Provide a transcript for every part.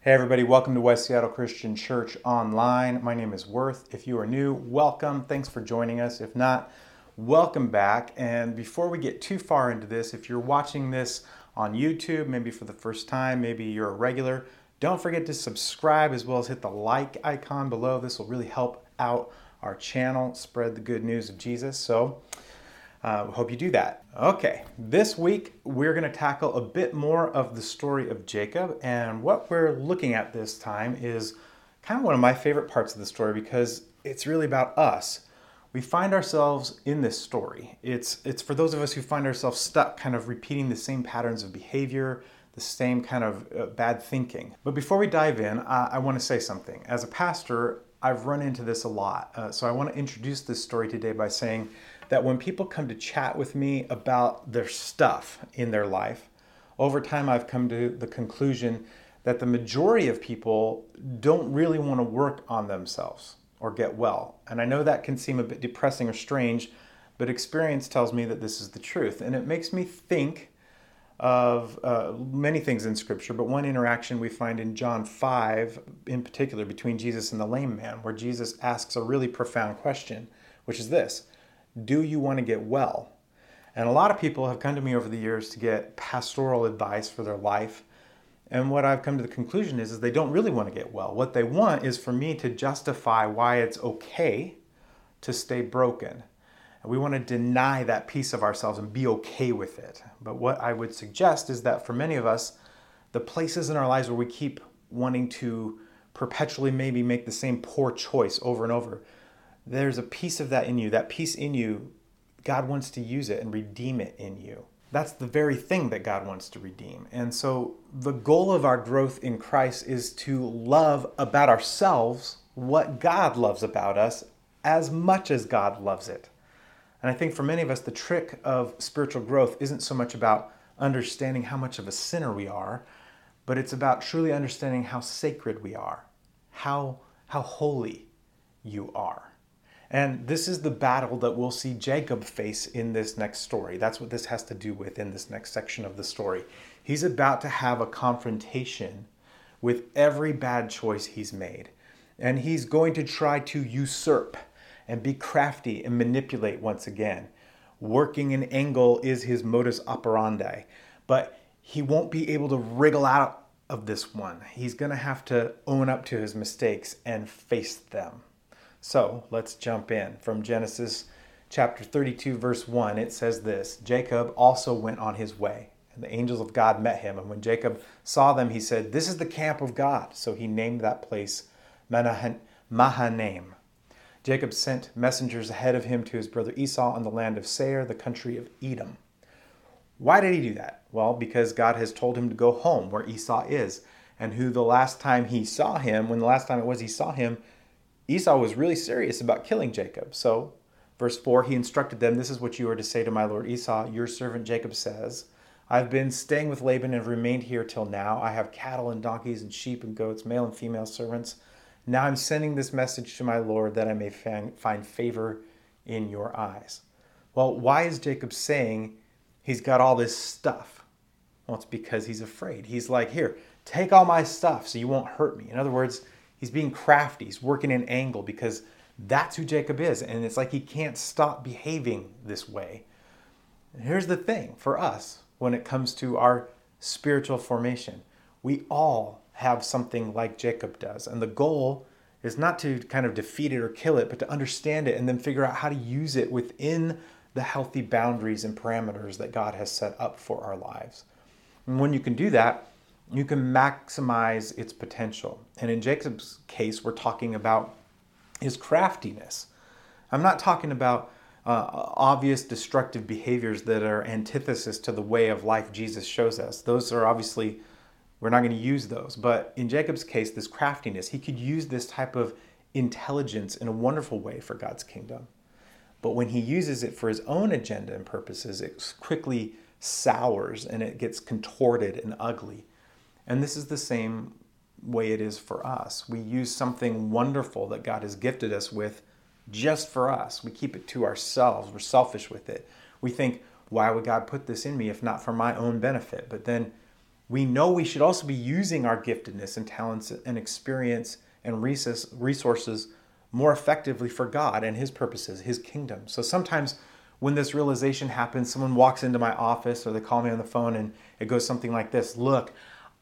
Hey, everybody, welcome to West Seattle Christian Church Online. My name is Worth. If you are new, welcome. Thanks for joining us. If not, welcome back. And before we get too far into this, if you're watching this on YouTube, maybe for the first time, maybe you're a regular, don't forget to subscribe as well as hit the like icon below. This will really help out our channel, spread the good news of Jesus. So, uh, hope you do that. Okay, this week we're going to tackle a bit more of the story of Jacob, and what we're looking at this time is kind of one of my favorite parts of the story because it's really about us. We find ourselves in this story. It's it's for those of us who find ourselves stuck, kind of repeating the same patterns of behavior, the same kind of uh, bad thinking. But before we dive in, uh, I want to say something. As a pastor, I've run into this a lot, uh, so I want to introduce this story today by saying that when people come to chat with me about their stuff in their life, over time I've come to the conclusion that the majority of people don't really want to work on themselves or get well. And I know that can seem a bit depressing or strange, but experience tells me that this is the truth. And it makes me think of uh, many things in Scripture, but one interaction we find in John 5 in particular between Jesus and the lame man, where Jesus asks a really profound question, which is this do you want to get well? And a lot of people have come to me over the years to get pastoral advice for their life. And what I've come to the conclusion is, is they don't really want to get well. What they want is for me to justify why it's okay to stay broken. And we want to deny that piece of ourselves and be okay with it. But what I would suggest is that for many of us, the places in our lives where we keep wanting to perpetually maybe make the same poor choice over and over, there's a piece of that in you. That piece in you, God wants to use it and redeem it in you. That's the very thing that God wants to redeem. And so the goal of our growth in Christ is to love about ourselves what God loves about us as much as God loves it. And I think for many of us, the trick of spiritual growth isn't so much about understanding how much of a sinner we are, but it's about truly understanding how sacred we are, how, how holy you are. And this is the battle that we'll see Jacob face in this next story. That's what this has to do with in this next section of the story. He's about to have a confrontation with every bad choice he's made. And he's going to try to usurp and be crafty and manipulate once again. Working an angle is his modus operandi, but he won't be able to wriggle out of this one. He's going to have to own up to his mistakes and face them. So let's jump in. From Genesis chapter 32, verse 1, it says this Jacob also went on his way, and the angels of God met him. And when Jacob saw them, he said, This is the camp of God. So he named that place Mahanaim. Jacob sent messengers ahead of him to his brother Esau in the land of Seir, the country of Edom. Why did he do that? Well, because God has told him to go home where Esau is, and who the last time he saw him, when the last time it was he saw him, Esau was really serious about killing Jacob. So, verse 4, he instructed them, This is what you are to say to my lord Esau. Your servant Jacob says, I've been staying with Laban and have remained here till now. I have cattle and donkeys and sheep and goats, male and female servants. Now I'm sending this message to my Lord that I may find favor in your eyes. Well, why is Jacob saying he's got all this stuff? Well, it's because he's afraid. He's like, Here, take all my stuff so you won't hurt me. In other words, He's being crafty. He's working an angle because that's who Jacob is. And it's like he can't stop behaving this way. And here's the thing for us when it comes to our spiritual formation we all have something like Jacob does. And the goal is not to kind of defeat it or kill it, but to understand it and then figure out how to use it within the healthy boundaries and parameters that God has set up for our lives. And when you can do that, you can maximize its potential. And in Jacob's case, we're talking about his craftiness. I'm not talking about uh, obvious destructive behaviors that are antithesis to the way of life Jesus shows us. Those are obviously, we're not going to use those. But in Jacob's case, this craftiness, he could use this type of intelligence in a wonderful way for God's kingdom. But when he uses it for his own agenda and purposes, it quickly sours and it gets contorted and ugly. And this is the same way it is for us. We use something wonderful that God has gifted us with just for us. We keep it to ourselves. We're selfish with it. We think, why would God put this in me if not for my own benefit? But then we know we should also be using our giftedness and talents and experience and resources more effectively for God and His purposes, His kingdom. So sometimes when this realization happens, someone walks into my office or they call me on the phone and it goes something like this Look,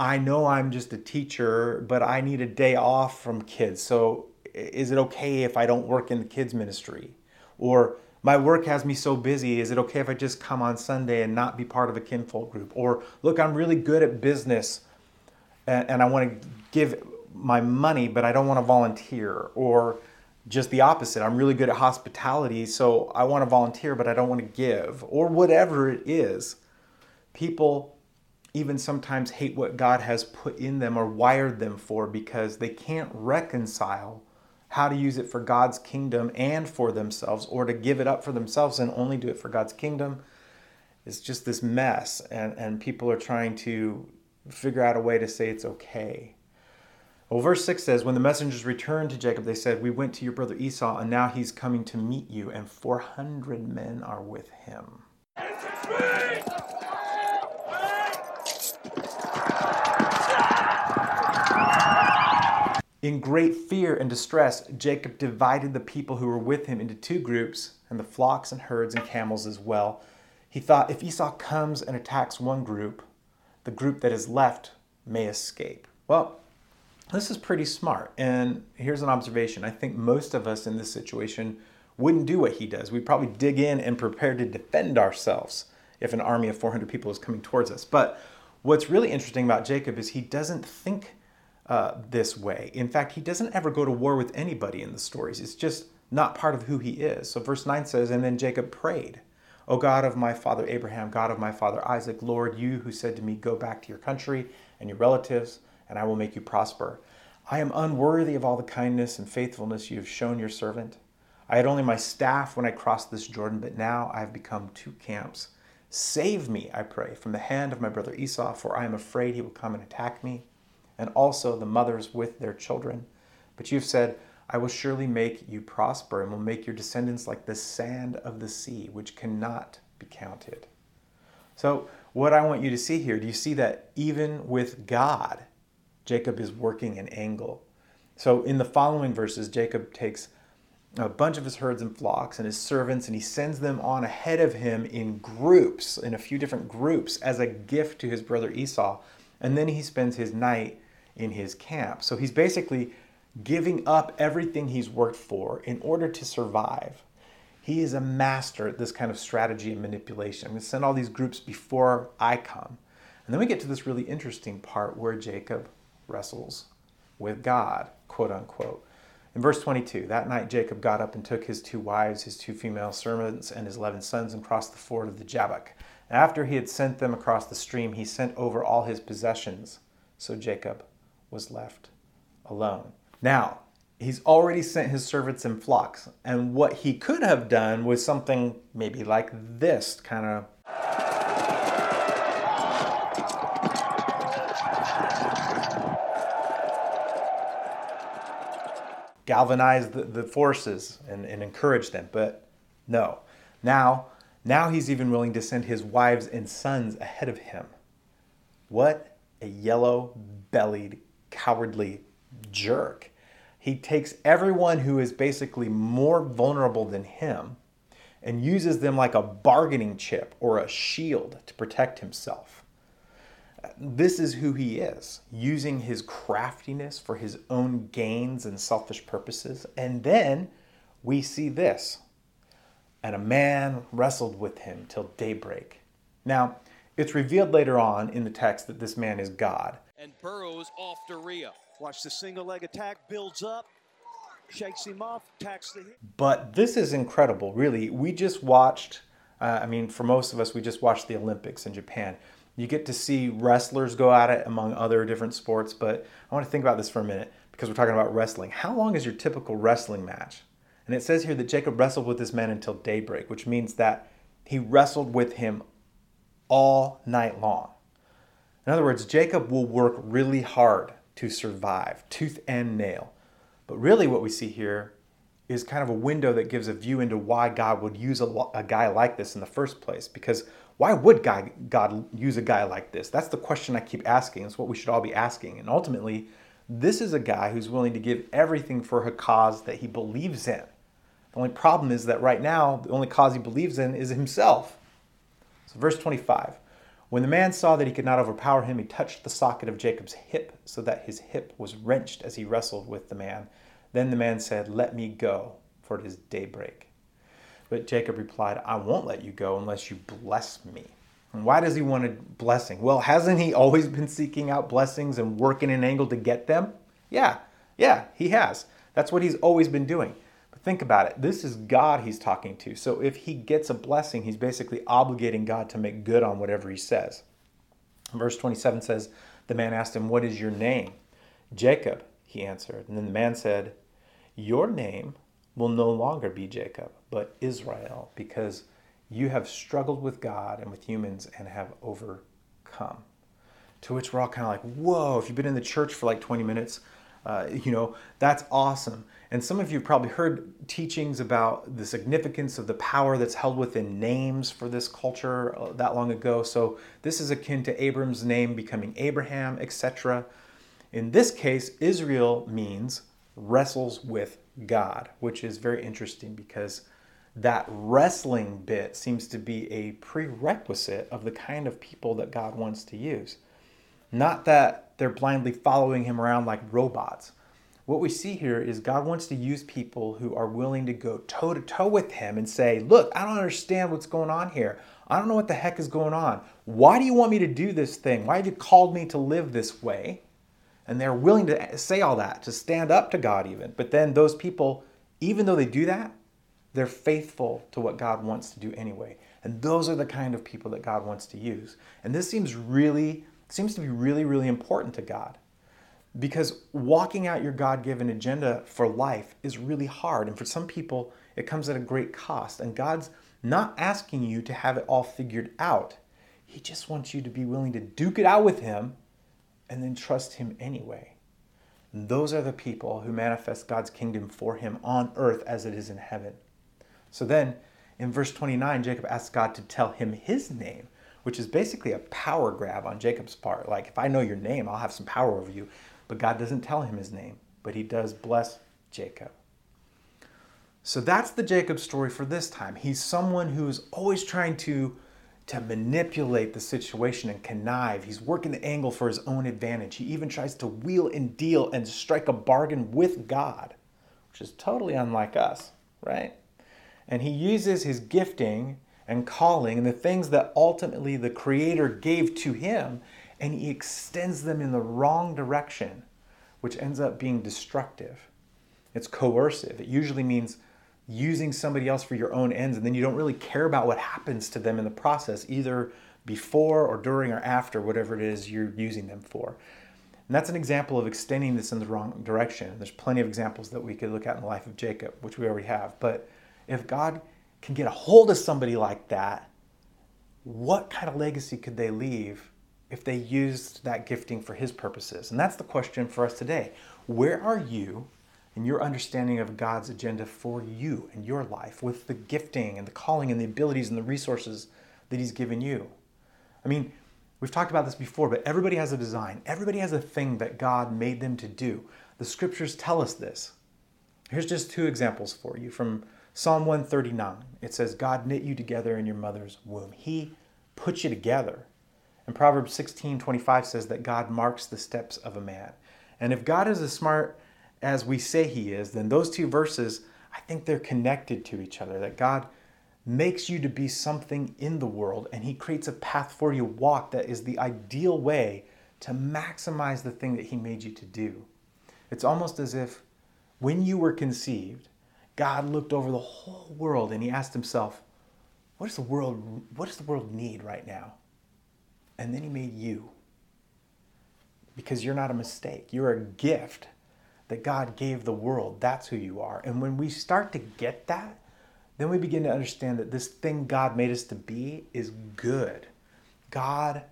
I know I'm just a teacher, but I need a day off from kids. So is it okay if I don't work in the kids' ministry? Or my work has me so busy. Is it okay if I just come on Sunday and not be part of a kinfolk group? Or look, I'm really good at business and, I want to give my money, but I don't want to volunteer. Or just the opposite. I'm really good at hospitality, so I want to volunteer, but I don't want to give, or whatever it is. People even sometimes hate what God has put in them or wired them for because they can't reconcile how to use it for God's kingdom and for themselves, or to give it up for themselves and only do it for God's kingdom. It's just this mess, and, and people are trying to figure out a way to say it's okay. Well, verse 6 says, When the messengers returned to Jacob, they said, We went to your brother Esau, and now he's coming to meet you, and 400 men are with him. In great fear and distress, Jacob divided the people who were with him into two groups, and the flocks and herds and camels as well. He thought, If Esau comes and attacks one group, the group that is left may escape. Well, this is pretty smart. And here's an observation I think most of us in this situation wouldn't do what he does. We'd probably dig in and prepare to defend ourselves if an army of 400 people is coming towards us. But what's really interesting about Jacob is he doesn't think uh, this way. In fact, he doesn't ever go to war with anybody in the stories. It's just not part of who he is. So verse 9 says, And then Jacob prayed, O God of my father Abraham, God of my father Isaac, Lord, you who said to me, Go back to your country and your relatives and I will make you prosper. I am unworthy of all the kindness and faithfulness you have shown your servant. I had only my staff when I crossed this Jordan, but now I have become two camps. Save me, I pray, from the hand of my brother Esau, for I am afraid he will come and attack me, and also the mothers with their children. But you've said, I will surely make you prosper and will make your descendants like the sand of the sea, which cannot be counted. So, what I want you to see here, do you see that even with God, Jacob is working an angle. So in the following verses, Jacob takes a bunch of his herds and flocks and his servants and he sends them on ahead of him in groups, in a few different groups, as a gift to his brother Esau. And then he spends his night in his camp. So he's basically giving up everything he's worked for in order to survive. He is a master at this kind of strategy and manipulation. I'm going to send all these groups before I come. And then we get to this really interesting part where Jacob wrestles with God, quote unquote. In verse 22, that night Jacob got up and took his two wives, his two female servants, and his eleven sons and crossed the ford of the Jabbok. After he had sent them across the stream, he sent over all his possessions. So Jacob was left alone. Now, he's already sent his servants and flocks, and what he could have done was something maybe like this kind of galvanize the, the forces and, and encourage them. But no. Now, now he's even willing to send his wives and sons ahead of him. What a yellow bellied, cowardly jerk. He takes everyone who is basically more vulnerable than him and uses them like a bargaining chip or a shield to protect himself this is who he is, using his craftiness for his own gains and selfish purposes. And then we see this and a man wrestled with him till daybreak. Now, it's revealed later on in the text that this man is God. And Burroughs off to Rio. Watch the single leg attack, builds up, shakes him off, attacks the. But this is incredible, really. We just watched, uh, I mean, for most of us, we just watched the Olympics in Japan. You get to see wrestlers go at it among other different sports, but I want to think about this for a minute because we're talking about wrestling. How long is your typical wrestling match? And it says here that Jacob wrestled with this man until daybreak, which means that he wrestled with him all night long. In other words, Jacob will work really hard to survive, tooth and nail. But really, what we see here is kind of a window that gives a view into why God would use a, a guy like this in the first place. Because Why would God, God use a guy like this? That's the question I keep asking. It's what we should all be asking. And ultimately, this is a guy who's willing to give everything for a cause that he believes in. The only problem is that right now, the only cause he believes in is himself. So, verse 25 When the man saw that he could not overpower him, he touched the socket of Jacob's hip, so that his hip was wrenched as he wrestled with the man. Then the man said, Let me go, for it is daybreak. But Jacob replied, I won't let you go unless you bless me. And why does he want a blessing? Well, hasn't he always been seeking out blessings and working an angle to get them? Yeah, yeah, he has. That's what he's always been doing. Think about it. This is God he's talking to. So if he gets a blessing, he's basically obligating God to make good on whatever he says. Verse 27 says, The man asked him, What is your name? Jacob, he answered. And then the man said, Your name will no longer be Jacob, but Israel, because you have struggled with God and with humans and have overcome. To which we're all kind of like, whoa, if you've been in the church for like 20 minutes, uh, you know, that's awesome. And some of you probably heard teachings about the significance of the power that's held within names for this culture uh, that long ago. So this is akin to Abram's name becoming Abraham, etc. In this case, Israel means wrestles with God, which is very interesting because that wrestling bit seems to be a prerequisite of the kind of people that God wants to use. Not that they're blindly following him around like robots. What we see here is God wants to use people who are willing to go toe to toe with him and say, Look, I don't understand what's going on here. I don't know what the heck is going on. Why do you want me to do this thing? Why have you called me to live this way? And they're willing to say all that, to stand up to God even. But then those people, even though they do that, they're faithful to what God wants to do anyway. And those are the kind of people that God wants to use. And this seems really, seems to be really, really important to God. Because walking out your God given agenda for life is really hard. And for some people, it comes at a great cost. And God's not asking you to have it all figured out. He just wants you to be willing to duke it out with Him and then trust Him anyway. And those are the people who manifest God's kingdom for Him on earth as it is in heaven. So then in verse 29, Jacob asks God to tell him his name, which is basically a power grab on Jacob's part. Like, if I know your name, I'll have some power over you. But God doesn't tell him his name, but he does bless Jacob. So that's the Jacob story for this time. He's someone who's always trying to to manipulate the situation and connive. He's working the angle for his own advantage. He even tries to wheel and deal and strike a bargain with God, which is totally unlike us, right? And he uses his gifting and calling and the things that ultimately the Creator gave to him, and he extends them in the wrong direction, which ends up being destructive. It's coercive. It usually means using somebody else for your own ends, and then you don't really care about what happens to them in the process, either before or during or after whatever it is you're using them for. And that's an example of extending this in the wrong direction. There's plenty of examples that we could look at in the life of Jacob, which we already have. But if God can get a hold of somebody like that, what kind of legacy could they leave if they used that gifting for His purposes? And that's the question for us today. Where are you in your understanding of God's agenda for you and your life with the gifting and the calling and the abilities and the resources that He's given you? I mean, we've talked about this before, but everybody has a design, everybody has a thing that God made them to do. The scriptures tell us this. Here's just two examples for you from Psalm 139, it says, God knit you together in your mother's womb. He put you together. And Proverbs 16 25 says that God marks the steps of a man. And if God is as smart as we say he is, then those two verses, I think they're connected to each other. That God makes you to be something in the world and he creates a path for you to walk that is the ideal way to maximize the thing that he made you to do. It's almost as if when you were conceived, God looked over the whole world and he asked himself, what does the world what does the world need right now? And then he made you. Because you're not a mistake. You're a gift that God gave the world. That's who you are. And when we start to get that, then we begin to understand that this thing God made us to be is good. God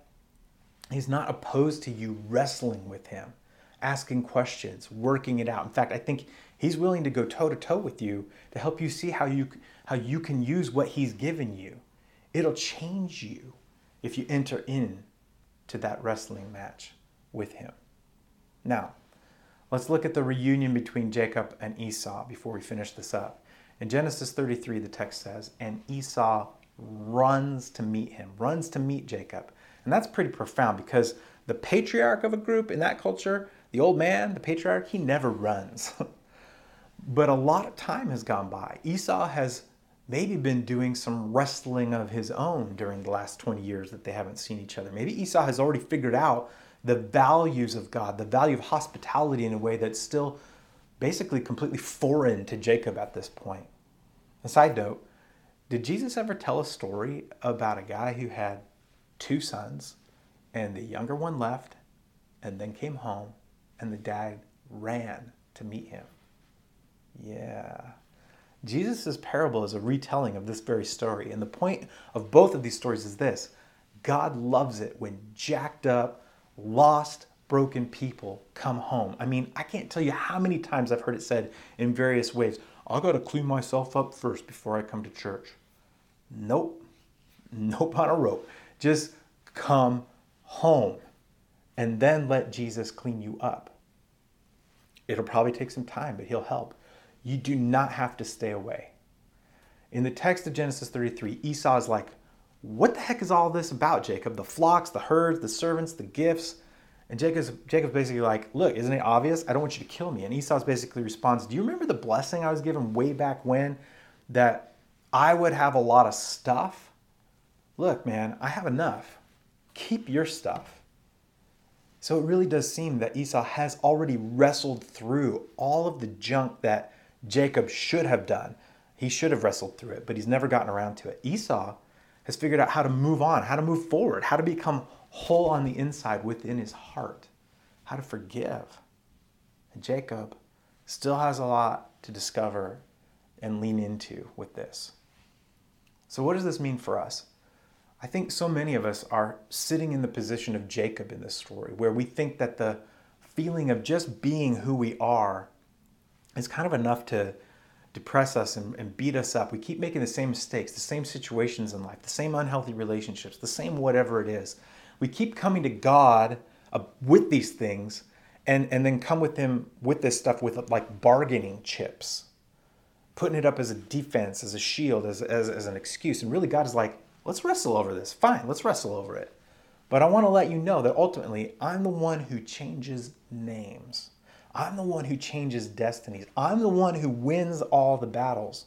is not opposed to you wrestling with him, asking questions, working it out. In fact, I think He's willing to go toe to toe with you to help you see how you how you can use what he's given you. It'll change you. If you enter in to that wrestling match with him. Now, let's look at the reunion between Jacob and Esau before we finish this up. In Genesis 33, the text says, And Esau runs to meet him, runs to meet Jacob. And that's pretty profound because the patriarch of a group in that culture, the old man, the patriarch, he never runs. but a lot of time has gone by. Esau has maybe been doing some wrestling of his own during the last 20 years that they haven't seen each other. Maybe Esau has already figured out the values of God, the value of hospitality in a way that's still basically completely foreign to Jacob at this point. A side note, did Jesus ever tell a story about a guy who had two sons and the younger one left and then came home and the dad ran to meet him? Yeah. Jesus' parable is a retelling of this very story. And the point of both of these stories is this God loves it when jacked up, lost, broken people come home. I mean, I can't tell you how many times I've heard it said in various ways I got to clean myself up first before I come to church. Nope. Nope on a rope. Just come home and then let Jesus clean you up. It'll probably take some time, but he'll help. You do not have to stay away. In the text of Genesis 33, Esau is like, What the heck is all this about, Jacob? The flocks, the herds, the servants, the gifts. And Jacob's, Jacob's basically like, Look, isn't it obvious? I don't want you to kill me. And Esau's basically responds, Do you remember the blessing I was given way back when that I would have a lot of stuff? Look, man, I have enough. Keep your stuff. So it really does seem that Esau has already wrestled through all of the junk that Jacob should have done. He should have wrestled through it, but he's never gotten around to it. Esau has figured out how to move on, how to move forward, how to become whole on the inside within his heart, how to forgive. And Jacob still has a lot to discover and lean into with this. So, what does this mean for us? I think so many of us are sitting in the position of Jacob in this story, where we think that the feeling of just being who we are is kind of enough to depress us and, and, beat us up. We keep making the same mistakes, the same situations in life, the same unhealthy relationships, the same whatever it is. We keep coming to God uh, with these things and, and then come with Him with this stuff with like bargaining chips, putting it up as a defense, as a shield, as, as, as an excuse. And really, God is like, let's wrestle over this. Fine, let's wrestle over it. But I want to let you know that ultimately, I'm the one who changes names. I'm the one who changes destinies. I'm the one who wins all the battles.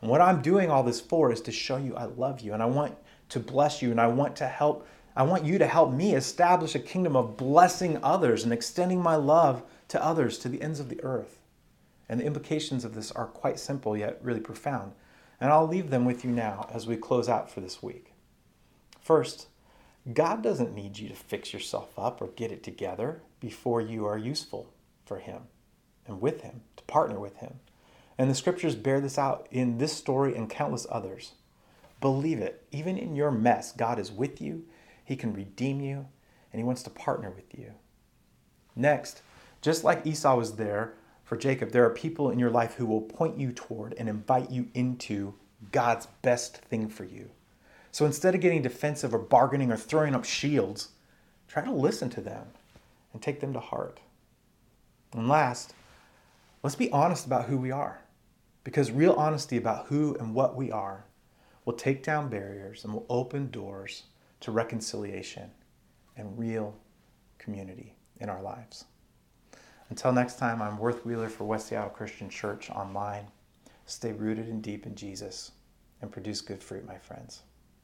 And what I'm doing all this for is to show you I love you and I want to bless you and I want to help I want you to help me establish a kingdom of blessing others and extending my love to others to the ends of the earth. And the implications of this are quite simple yet really profound. And I'll leave them with you now as we close out for this week. First, God doesn't need you to fix yourself up or get it together before you are useful for Him and with Him, to partner with Him. And the scriptures bear this out in this story and countless others. Believe it. Even in your mess, God is with you, He can redeem you, and He wants to partner with you. Next, just like Esau was there for Jacob, there are people in your life who will point you toward and invite you into God's best thing for you. So instead of getting defensive or bargaining or throwing up shields, try to listen to them and take them to heart. And last, let's be honest about who we are. Because real honesty about who and what we are will take down barriers and will open doors to reconciliation and real community in our lives. Until next time, I'm Worth Wheeler for West Seattle Christian Church online. Stay rooted and deep in Jesus and produce good fruit, my friends.